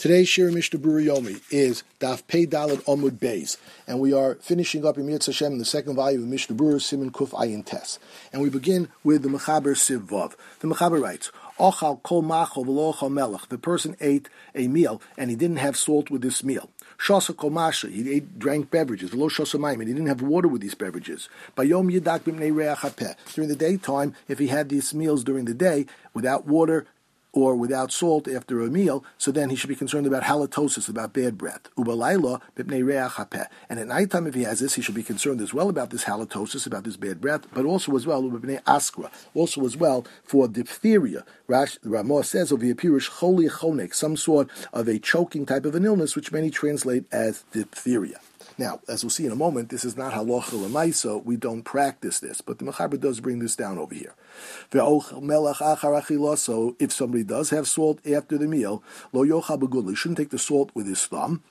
Today's Shir Mishnah Yomi is Daf Pei Dalad Omud Beis, and we are finishing up Emir Hashem in the second volume of Mishnah Berurah Simon Kuf Ayin Tes. And we begin with the Mechaber Sivvav. The Mechaber writes, Ochal kol machol v'lo melech. The person ate a meal and he didn't have salt with this meal. Shasa kol masha. He ate, drank beverages. V'lo shasa and he didn't have water with these beverages. Bayom yidak b'mnei reach During the daytime, if he had these meals during the day without water or without salt after a meal, so then he should be concerned about halitosis, about bad breath. And at nighttime, if he has this, he should be concerned as well about this halitosis, about this bad breath, but also as well, askra, also as well for diphtheria. Ramah says of the apirish choli some sort of a choking type of an illness, which many translate as diphtheria. Now, as we'll see in a moment, this is not halacha lemaisa. We don't practice this, but the mechaber does bring this down over here. So, if somebody does have salt after the meal, lo yocha shouldn't take the salt with his thumb.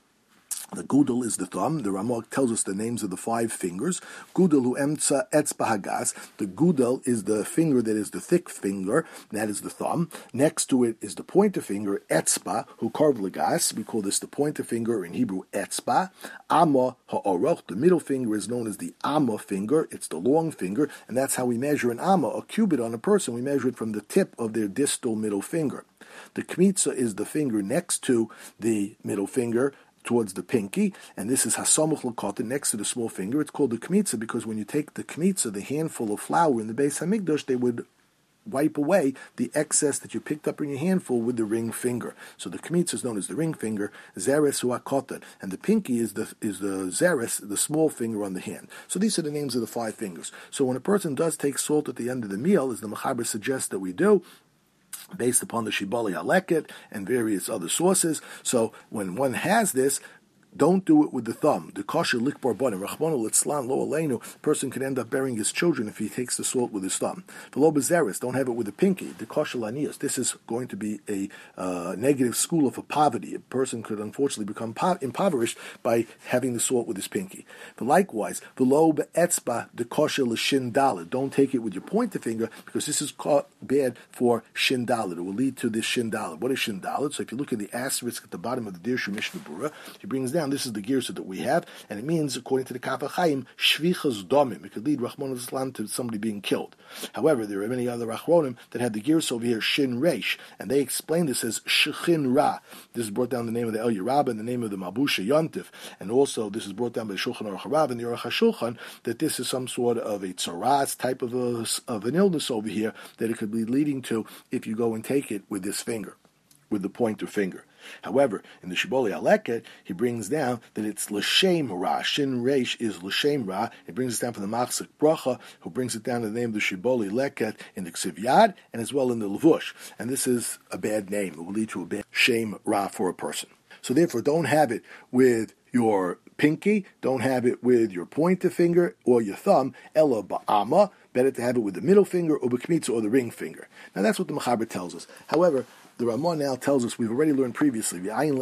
The gudel is the thumb. The Ramok tells us the names of the five fingers. Gudel hu emtza uh, etzba hagas. The gudel is the finger that is the thick finger. That is the thumb. Next to it is the pointer finger, etzba, who carved. We call this the pointer finger in Hebrew, etzba. Amma ha'oroch. The middle finger is known as the amma finger. It's the long finger, and that's how we measure an amma, a cubit on a person. We measure it from the tip of their distal middle finger. The kmitza is the finger next to the middle finger, towards the pinky, and this is hasamuch l'kotin next to the small finger. It's called the kmitza because when you take the kmitza, the handful of flour in the Beis HaMikdash, they would wipe away the excess that you picked up in your handful with the ring finger. So the kmitza is known as the ring finger, zeres huakotan, and the pinky is the is the zeres, the small finger on the hand. So these are the names of the five fingers. So when a person does take salt at the end of the meal, as the Machaber suggests that we do, based upon the Shiboli Aleket and various other sources. So when one has this, don't do it with the thumb. The kosher likbar banim. Rachmanu litzlan lo aleinu. Person can end up burying his children if he takes the salt with his thumb. V'lo bezeris. Don't have it with the pinky. The kosher lanias. This is going to be a uh, negative school of poverty. A person could unfortunately become po- impoverished by having the salt with his pinky. But likewise, v'lo be'etzba the kosher lishindalad. Don't take it with your pointer finger because this is bad for shindalad. It will lead to this shindalad. What is shindalad? So if you look at the asterisk at the bottom of the Dirshu Mishnah Berurah, he brings down This is the girsa that we have, and it means, according to the Kaf HaChaim, shvichas domim. It could lead Rachmanu litzlan to somebody being killed. However, there are many other Rachronim that had the girsa over here, shin reish, and they explain this as shechin ra. This is brought down the name of the El Yerab and the name of the Mabusha Yontif, and also this is brought down by Shulchan Aruch Harav and the Aruch HaShulchan that this is some sort of a tzaraz type of, a, of an illness over here that it could be leading to if you go and take it with this finger, with the pointer finger. However, in the Shiboli Aleket, he brings down that it's L'Shem Ra. Shin Reish is L'Shem Ra. He brings it down from the Machzik Bracha, who brings it down to the name of the Shiboli Leket in the Ksiv and as well in the Levush. And this is a bad name. It will lead to a bad Shem Ra for a person. So therefore, don't have it with your pinky, don't have it with your pointer finger or your thumb, ella ba'ama, better to have it with the middle finger or or the ring finger. Now that's what the Machaber tells us. However, the Ramah now tells us we've already learned previously ayin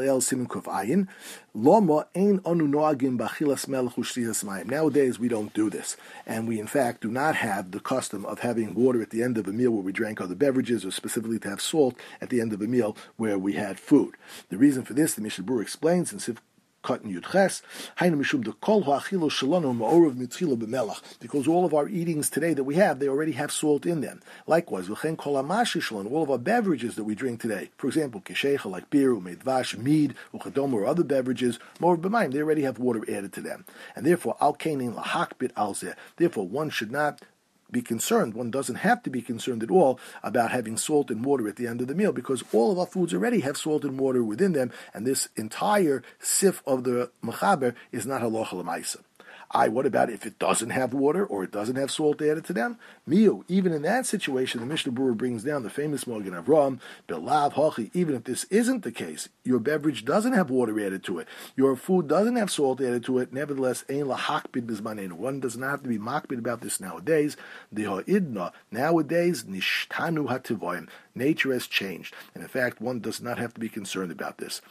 ein. Nowadays we don't do this, and we in fact do not have the custom of having water at the end of a meal where we drank other beverages, or specifically to have salt at the end of a meal where we had food. The reason for this, the Mishnah explains in Sif Because all of our eatings today that we have, they already have salt in them. Likewise, all of our beverages that we drink today, for example, keshecha like beer, umedvash, mead, uchadom, or other beverages, more b'mayim, they already have water added to them. And therefore, al kainin lahakbit al Therefore, one should not be concerned. One doesn't have to be concerned at all about having salt and water at the end of the meal because all of our foods already have salt and water within them, and this entire sif of the machaber is not halacha l'maisa. I, what about if it doesn't have water or it doesn't have salt added to them? Miu, even in that situation, the Mishnah Berurah brings down the famous Magen Avram, Belav Hachi, even if this isn't the case, your beverage doesn't have water added to it, your food doesn't have salt added to it, nevertheless, Ein Lahakbid Bizmanenu. One does not have to be makbid about this nowadays. The Ha'idna, nowadays, Nishtanu Hativoim. Nature has changed. And in fact, one does not have to be concerned about this.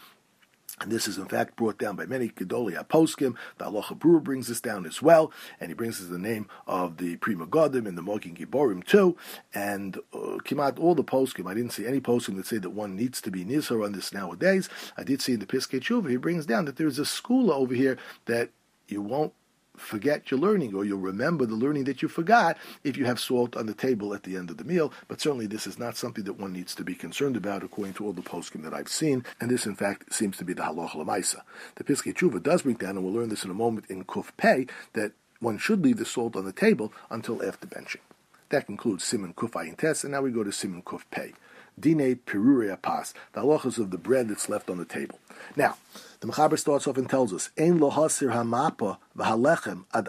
And this is in fact brought down by many Gedoli Aposkim. The Aloha Brewer brings this down as well, and he brings us the name of the Pri Megadim and the Magen Giborim too. And uh, Kimat all the poskim, I didn't see any poskim that say that one needs to be nizar on this nowadays. I did see in the Piskei Tshuva, he brings down that there's a school over here that you won't forget your learning or you'll remember the learning that you forgot if you have salt on the table at the end of the meal. But certainly this is not something that one needs to be concerned about according to all the poskim that I've seen. And this, in fact, seems to be the halacha lemaisa. The Piskei Tshuva does break down, and we'll learn this in a moment in Kuf Pei, that one should leave the salt on the table until after benching. That concludes Simon Kuf Ayin Tes, and now we go to Simon Kuf Pei. Dine Peruria Pas, the halachas of the bread that's left on the table. Now, the Mechaber starts off and tells us, Ein lo hasir hamapa v'halechem ad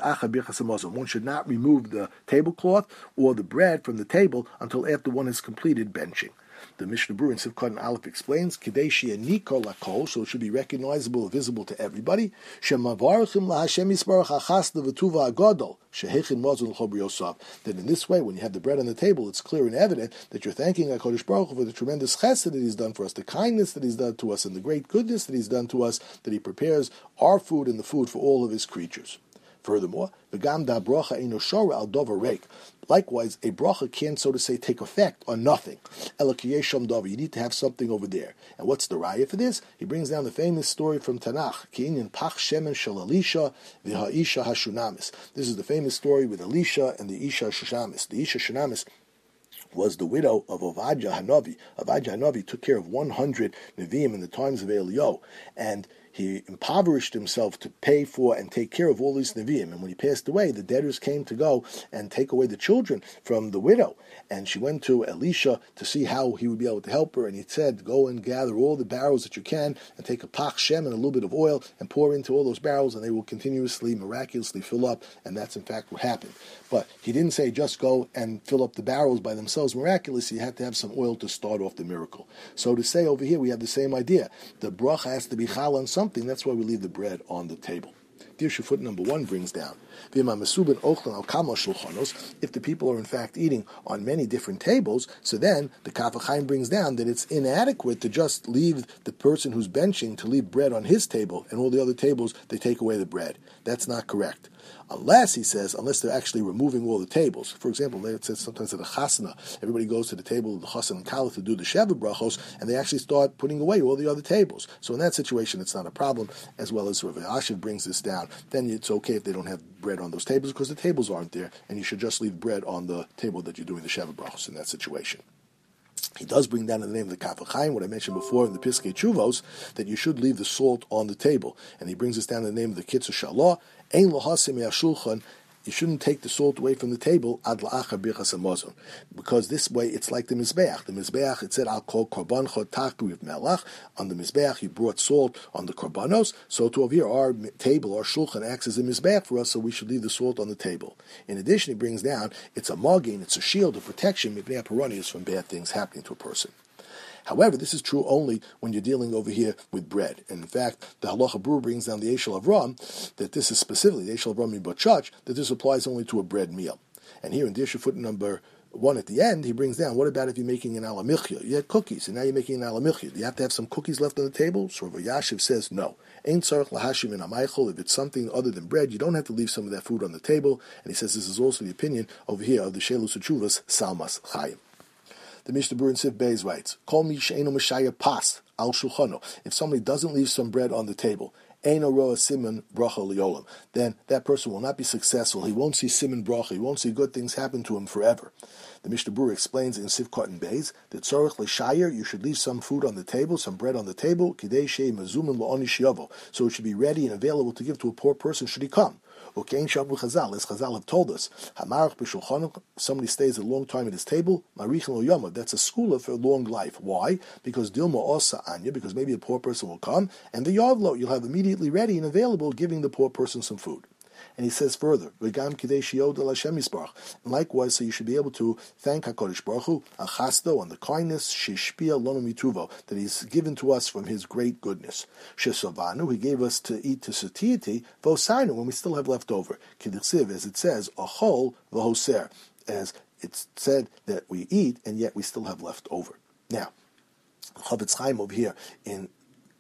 One should not remove the tablecloth or the bread from the table until after one has completed benching. The Mishnah Berurah in Sif Katan Aleph explains, Kadeshi Nikol Lakol, so it should be recognizable, visible to everybody. Shemavarchim LaHashem Yisbarach Achasna V'tuva Agodol, Shehechin Mazun L'chob That in this way, when you have the bread on the table, it's clear and evident that you're thanking HaKadosh Baruch Hu for the tremendous chesed that He's done for us, the kindness that He's done to us, and the great goodness that He's done to us, that He prepares our food and the food for all of His creatures. Furthermore, v'gam da bracha enoshora al dover reik. Likewise, a bracha can't, so to say, take effect on nothing. Elakiyesham dover. You need to have something over there. And what's the raya for this? He brings down the famous story from Tanakh. Ki'inyan pach shemen shel Elisha v'ha'isha hashunamis. This is the famous story with Elisha and the Isha Shunamis. The Isha Shunamis was the widow of Ovadja Hanavi. Ovadja Hanavi took care of 100 Nevi'im in the times of Eliyahu, and he impoverished himself to pay for and take care of all these Nevi'im. And when he passed away, the debtors came to go and take away the children from the widow. And she went to Elisha to see how he would be able to help her. And he said, Go and gather all the barrels that you can and take a pach shem and a little bit of oil and pour into all those barrels, and they will continuously, miraculously fill up. And that's in fact what happened. But he didn't say just go and fill up the barrels by themselves miraculously. You had to have some oil to start off the miracle. So to say over here, we have the same idea. The bracha has to be chal on something. That's why we leave the bread on the table. Dirshu foot number one brings down. If the people are in fact eating on many different tables, so then the Kaf HaChaim brings down that it's inadequate to just leave the person who's benching to leave bread on his table and all the other tables they take away the bread. That's not correct unless he says, unless they're actually removing all the tables. For example, it says sometimes at a chasana, everybody goes to the table of the chasan and kala to do the sheva brachos, and they actually start putting away all the other tables. So in that situation, it's not a problem. As well as Rav Elyashiv brings this down, then it's okay if they don't have bread on those tables because the tables aren't there, and you should just leave bread on the table that you're doing the sheva brachos in that situation. He does bring down in the name of the Kaf HaChaim, what I mentioned before in the Piskei Chuvos, that you should leave the salt on the table. And he brings us down in the name of the Kitzur Shalah, Ein lohasim yashulchan. You shouldn't take the salt away from the table ad because this way it's like the mizbeach. The mizbeach it said al kol korban chotak with melach. On the mizbeach you brought salt on the korbanos. So to over here our table, our shulchan acts as a mizbeach for us, so we should leave the salt on the table. In addition, he brings down it's a magin, it's a shield, of protection mipnei peronius, from bad things happening to a person. However, this is true only when you're dealing over here with bread. And in fact, the Halacha Brewer brings down the Eshel Avram that this is specifically, the Eshel Avram in Bachach, that this applies only to a bread meal. And here in Dirshu foot number one at the end, he brings down, what about if you're making an alamichya? You had cookies, and now you're making an alamichya. Do you have to have some cookies left on the table? So Rav Elyashiv says no. Ain't tzarech lahashim in amaychol. If it's something other than bread, you don't have to leave some of that food on the table. And he says this is also the opinion over here of the Shelus Uchuvas Salmas Chayim. The Mishnah Berurah Siv Beis writes, "Call me she'eno mishaya pas al shulchano." If somebody doesn't leave some bread on the table, Eino roa simon bracha liolam. Then that person will not be successful. He won't see simon bracha. He won't see good things happen to him forever. The Mishnah Berurah explains in Sif Katan Beis that tzorich l'shayer you should leave some food on the table, some bread on the table, kidei shei mazumin lo'oni So it should be ready and available to give to a poor person should he come. Ukein Shabu Chazal, as Chazal have told us, Hamarach somebody stays a long time at his table, Marichin lo yoma, that's a school for a long life. Why? Because Dilma osa anya, because maybe a poor person will come, and the yavlo you'll have immediately ready and available, giving the poor person some food. And he says further, and likewise, so you should be able to thank HaKadosh Baruch Hu, achasto, on the kindness, shishpia mituvo, that he's given to us from his great goodness. Shesovanu, he gave us to eat to satiety, vosainu, when we still have left over. Kidiksiv, as it says, achol v'hoser, as it's said that we eat, and yet we still have left over. Now, Chofetz Chaim over here in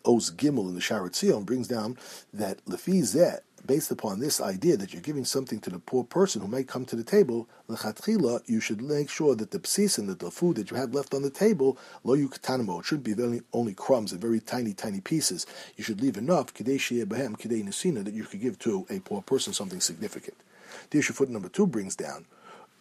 Oz Gimel in the Shaar HaTziyun brings down that Lefizet, based upon this idea that you're giving something to the poor person who might come to the table, lechatchila, you should make sure that the psis and that the food that you have left on the table, lo yukatanimo, it should be very, only crumbs and very tiny, tiny pieces. You should leave enough, kidei behem, kidei nesina, that you could give to a poor person something significant. The issue foot number two brings down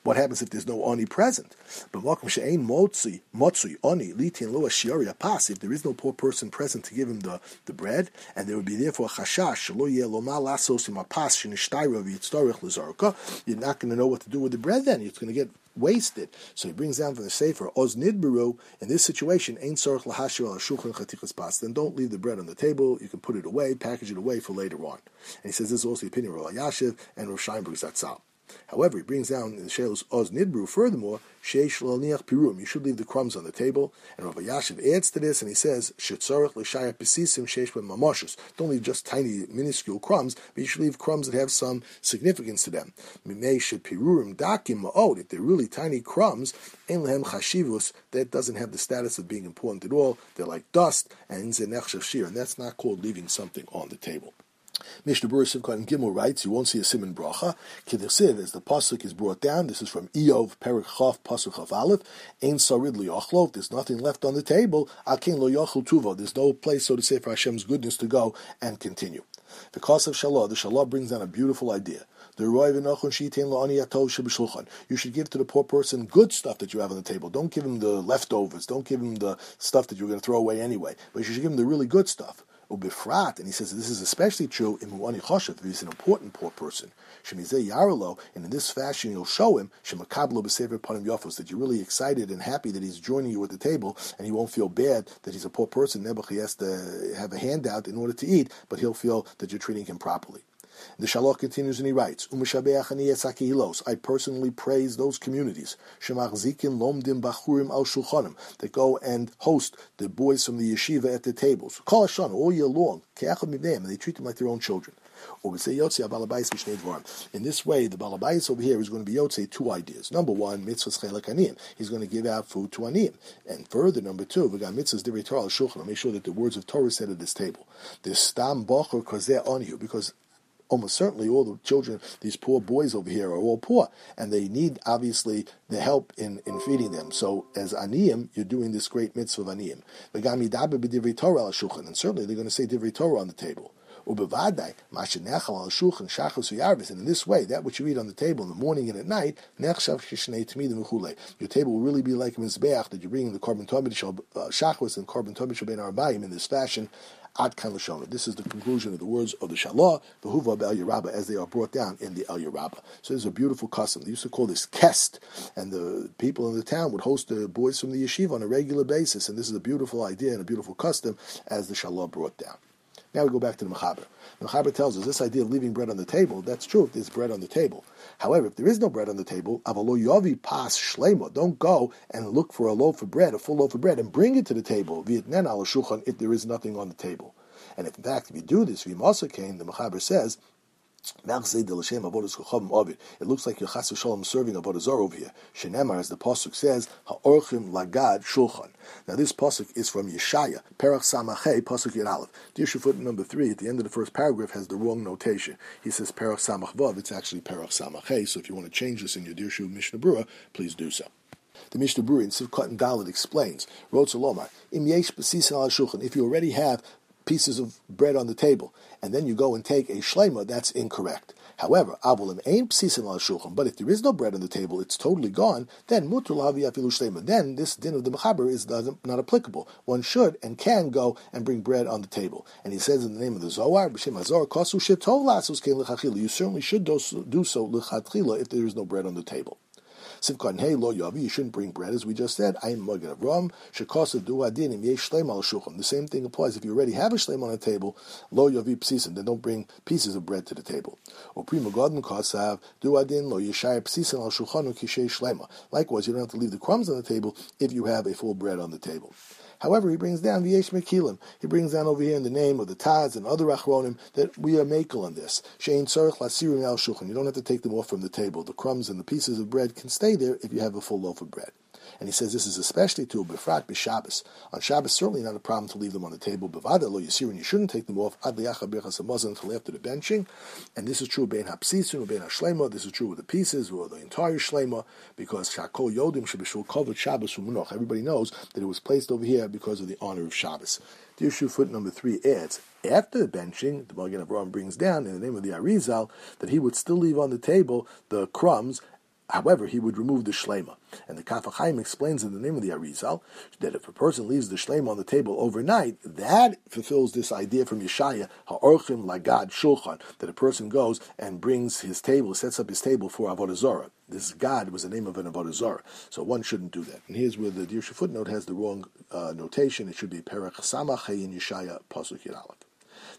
what happens if there's no oni present? But makom she'ein motzi motzui oni litin lo shiori pas. If there is no poor person present to give him the, the bread, and there would be therefore chashash lo yeh lo malasos im apas shenishtayra v'yitztorich lezarka. You're not going to know what to do with the bread. Then it's going to get wasted. So he brings down from the Sefer, Az Nidberu, in this situation, Ein Sarach al Shulchan Chatichas Pas. Then don't leave the bread on the table. You can put it away, package it away for later on. And he says this is also the opinion of Rav Elyashiv and Rav Sheinberg Zatzal. However, he brings down in the Shelos Az Nidberu, furthermore, Sheish Lalniach Pirum, you should leave the crumbs on the table. And Rabbi Elyashiv adds to this, and he says, Shetzorach L'shaya Pesisim Sheish Mamoshus. Don't leave just tiny, minuscule crumbs, but you should leave crumbs that have some significance to them. Mimei Shet Pirurim Dakim Ma'od, if they're really tiny crumbs, Ein Lehem Chashivus, that doesn't have the status of being important at all. They're like dust, and Zenech Shir, and that's not called leaving something on the table. Mishnah Berurah Simchat Gimel writes, you won't see a simon bracha. Kiddusiv, as the pasuk is brought down, this is from Eov Perik Chav Pasuk Chav Aleph. Ein sarid liyochlov. There's nothing left on the table. Akin lo yochel tuvo. There's no place, so to say, for Hashem's goodness to go and continue. The cause of Shalah, the Shalah brings down a beautiful idea. You should give to the poor person good stuff that you have on the table. Don't give him the leftovers. Don't give him the stuff that you're going to throw away anyway. But you should give him the really good stuff ubifrat, and he says this is especially true in Mu'ani Choshev, if he's an important poor person. Shemizeh Yaralo, and in this fashion you'll show him, Shemakablo B'Sever Panim Yofos, that you're really excited and happy that he's joining you at the table, and he won't feel bad that he's a poor person. Nebuch, he has to have a handout in order to eat, but he'll feel that you're treating him properly. The Shalach continues and he writes, I personally praise those communities that go and host the boys from the yeshiva at the tables. all year long, and they treat them like their own children. In this way, the balabais over here is going to be yotze two ideas. Number one, mitzvahs chelak. He's going to give out food to aniyim. And further, number two, got mitzvahs divrei Torah shulchan. Make sure that the words of Torah said at this table. The stam bocher kozeh on you, because almost certainly all the children, these poor boys over here, are all poor, and they need obviously the help in, in feeding them. So as aniyim, you're doing this great mitzvah of aniyim. And certainly they're going to say divrei Torah on the table. And in this way, that which you eat on the table in the morning and at night, your table will really be like a mizbeach that you're bringing the korban tomid uh, shachos and korban tomid shalbein arbayim in this fashion. Ad This is the conclusion of the words of the Shalah, the Huva El Yerabba, as they are brought down in the El Yerabba. So this is a beautiful custom. They used to call this Kest, and the people in the town would host the boys from the yeshiva on a regular basis. And this is a beautiful idea and a beautiful custom as the Shalah brought down. Now we go back to the Mechaber. The Mechaber tells us this idea of leaving bread on the table, that's true if there's bread on the table. However, if there is no bread on the table, avalo yovi pas shlema, don't go and look for a loaf of bread, a full loaf of bread, and bring it to the table, al shulchan, if there is nothing on the table. And if in fact, if you do this, v'imasa came, the Mechaber says, it looks like you're chas serving a zarah over here. Shenemar, as the pasuk says, ha'orchim lagad shulchan. Now this pasuk is from Yeshaya, Perach Samachei, pasuk Yud Aleph. Dirshu number three at the end of the first paragraph has the wrong notation. He says Perach Samach Vav. It's actually Perach Samachei. So if you want to change this in your Dirshu Mishnah Berurah, please do so. The Mishnah Berurah in Sif Katan Dalit explains, Rotzalomar, Im Yesh If you already have pieces of bread on the table, and then you go and take a shlema, that's incorrect. However, avolim ain't psisim al shulchan. But if there is no bread on the table, it's totally gone. Then mutul afilu shlema. Then this din of the mechaber is not applicable. One should and can go and bring bread on the table. And he says in the name of the Zohar, b'shem hazor kasu shetov lasus You certainly should do so, so if there is no bread on the table. Sivkan hey lo yavi, you shouldn't bring bread, as we just said. I'm Magen Avram, shekasa du adinim yesh shleim al shulchan. The same thing applies if you already have a shleim on the table, lo yavi psisim, then don't bring pieces of bread to the table. Or prima godin kasav du adin lo yeshayir psisim al shulchan kishay shlema. Likewise, you don't have to leave the crumbs on the table if you have a full bread on the table. However, he brings down V'yesh Mekilim. He brings down over here in the name of the Taz and other Achronim that we are makel on this. Shein Tzarech Lasirim Al. You don't have to take them off from the table. The crumbs and the pieces of bread can stay there if you have a full loaf of bread. And he says this is especially to Befrat B'Shabbos. On Shabbos, certainly not a problem to leave them on the table. Bevada lo Yisir, and you shouldn't take them off Ad until after the benching. And this is true Bein Hapsisun, Bein Hashlema. This is true with the pieces or the entire Shlema, because Shakol Yodim Shabishul Kovet Shabbos Umunoch. Everybody knows that it was placed over here because of the honor of Shabbos. The issue foot number three adds after the benching, the Magen Avraham brings down in the name of the Arizal that he would still leave on the table the crumbs However, he would remove the shlema. And the Kaf HaChaim explains in the name of the Arizal that if a person leaves the shlema on the table overnight, that fulfills this idea from Yeshaya, ha'orchim lagad shulchan, that a person goes and brings his table, sets up his table for Avodah Zarah. This God was the name of an Avodah Zarah, so one shouldn't do that. And here's where the Dirshu footnote has the wrong uh, notation. It should be Perach Samach in Yeshaya Pasuk Yiralef.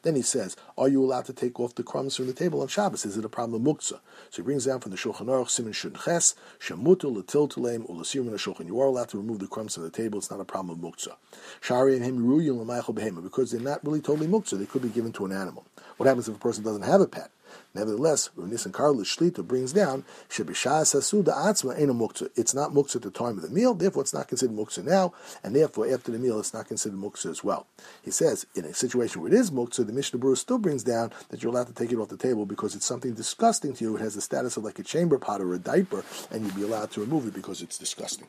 Then he says, Are you allowed to take off the crumbs from the table on Shabbos? Is it a problem of muktzah? So he brings down from the Shulchan Aruch, Simon Shun Ches, Shemutu, Latil Tulem, Ulasirim Shulchan. You are allowed to remove the crumbs from the table. It's not a problem of muktzah. Shari and him Ruyim Behema, because they're not really totally muktzah. They could be given to an animal. What happens if a person doesn't have a pet? Nevertheless, Rav Nissen Karelitz Shlita brings down Shebishas Hasuda Atzma Ena Muktzah. It's not Muktzah at the time of the meal, therefore it's not considered Muktzah now, and therefore after the meal it's not considered Muktzah as well. He says, in a situation where it is Muktzah, the Mishnah Berurah still brings down that you're allowed to take it off the table because it's something disgusting to you. It has the status of like a chamber pot or a diaper, and you'd be allowed to remove it because it's disgusting.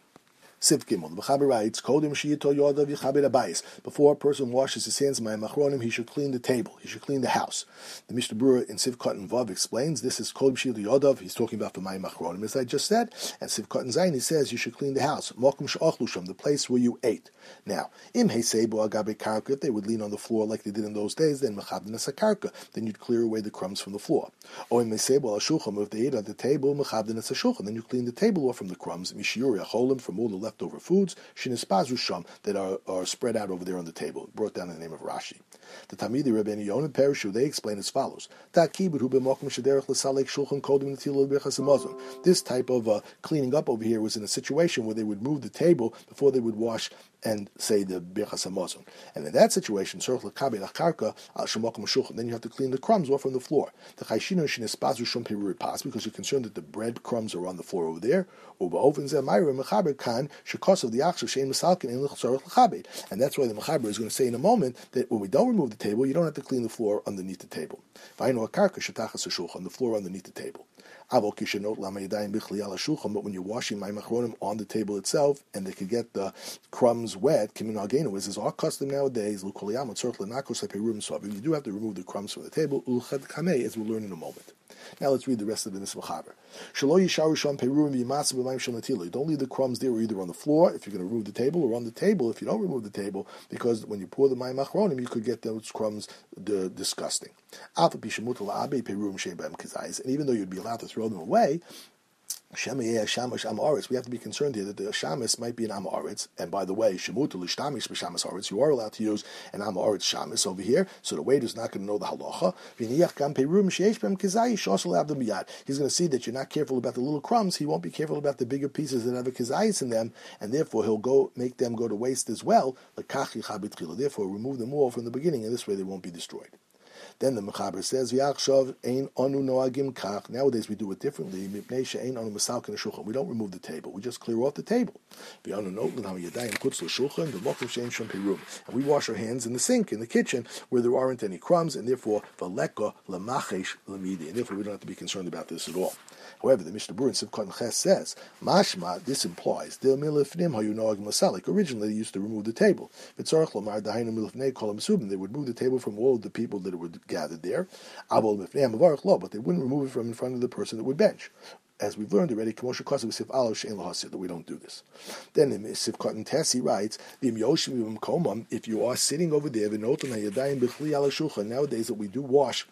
Siv Gimel. The Mechaber writes, Kodim Shiyito Yodav Abayis. Before a person washes his hands, mayim Achronim, he should clean the table. He should clean the house. The Mishnah Berurah in Siv Katan Vav explains this is Kodim Shiyito Yodav. He's talking about the mayim Achronim, as I just said. And Siv Katan Zayin, he says you should clean the house. Mokum Sha'achlusham, the place where you ate. Now, Im Heisebu Agabe Karka, if they would lean on the floor like they did in those days, then Mechabdin Karka, then you'd clear away the crumbs from the floor. Or Im Heisebu Al if they ate on the table, Mechabdin Shulchan, then you clean the table off from the crumbs. Mishiuri Acholim, from all the leftover foods sham that are, are spread out over there on the table, brought down in the name of Rashi. The Talmidei Rabbeinu Yonah Perishu, they explain as follows. This type of uh, cleaning up over here was in a situation where they would move the table before they would wash and say the Birchas Hamazon. And in that situation, then you have to clean the crumbs off from the floor. The because you're concerned that the bread crumbs are on the floor over there. And that's why the Mechaber is going to say in a moment that when we don't remove the table, you don't have to clean the floor underneath the table. The floor underneath the table. But when you're washing mayim achronim on the table itself, and they could get the crumbs wet, kimin is our custom nowadays. You do have to remove the crumbs from the table, as we'll learn in a moment. Now let's read the rest of the Nisvachaber. Don't leave the crumbs there either on the floor if you're going to remove the table or on the table if you don't remove the table because when you pour the mayim achronim you could get those crumbs disgusting. And even though you'd be allowed to throw them away, Shemiyeh Shamash Amaretz. We have to be concerned here that the Shamas might be an Amaretz. And by the way, Shemutu Lishtamish B'Shamas Aretz. You are allowed to use an Amaretz Shamas over here. So the waiter is not going to know the halacha. He's going to see that you're not careful about the little crumbs. He won't be careful about the bigger pieces that have a in them, and therefore he'll go make them go to waste as well. Therefore, remove them all from the beginning, and this way they won't be destroyed. Then the Mechaber says, "V'yachshav ein anu noagim kach." Nowadays we do it differently. Shulchan. We don't remove the table. We just clear off the table. Chutz l'shulchan shom perum. And we wash our hands in the sink in the kitchen where there aren't any crumbs, and therefore v'leka. And therefore we don't have to be concerned about this at all. However, the Mishnah Berurah in Sif Katan Ches says, Mashma, this implies. Originally, they used to remove the table. They would move the table from all of the people that were gathered there. But they wouldn't remove it from in front of the person that would bench as we've learned already, that we don't do this. Then um, in Sif Katan Tessi writes, if you are sitting over there, nowadays that we do wash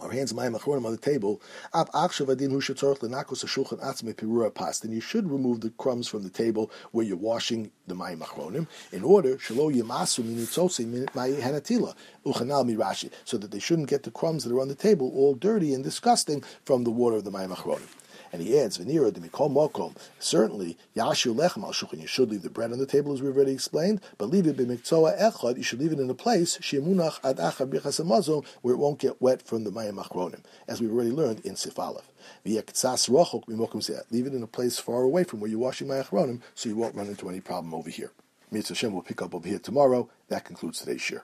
our hands mayim achronim on the table, ab achshav adin hu shetzorach lenakos shulchan atzme pirura pas. Then you should remove the crumbs from the table where you're washing the mayim achronim in order shelo yemasu minitzose mayi hanatila uchanal mirashi, so that they shouldn't get the crumbs that are on the table all dirty and disgusting from the water of the mayim achronim. And he adds, Venira demikol mokom. Certainly, yashu lechem al shulchan. You should leave the bread on the table, as we've already explained, but leave it b'miktoa echad. You should leave it in a place shemunach ad achar bichas where it won't get wet from the mayim achronim, as we've already learned in Sif Aleph. Leave it in a place far away from where you're washing mayim achronim, so you won't run into any problem over here. Mitzvah Hashem will pick up over here tomorrow. That concludes today's share.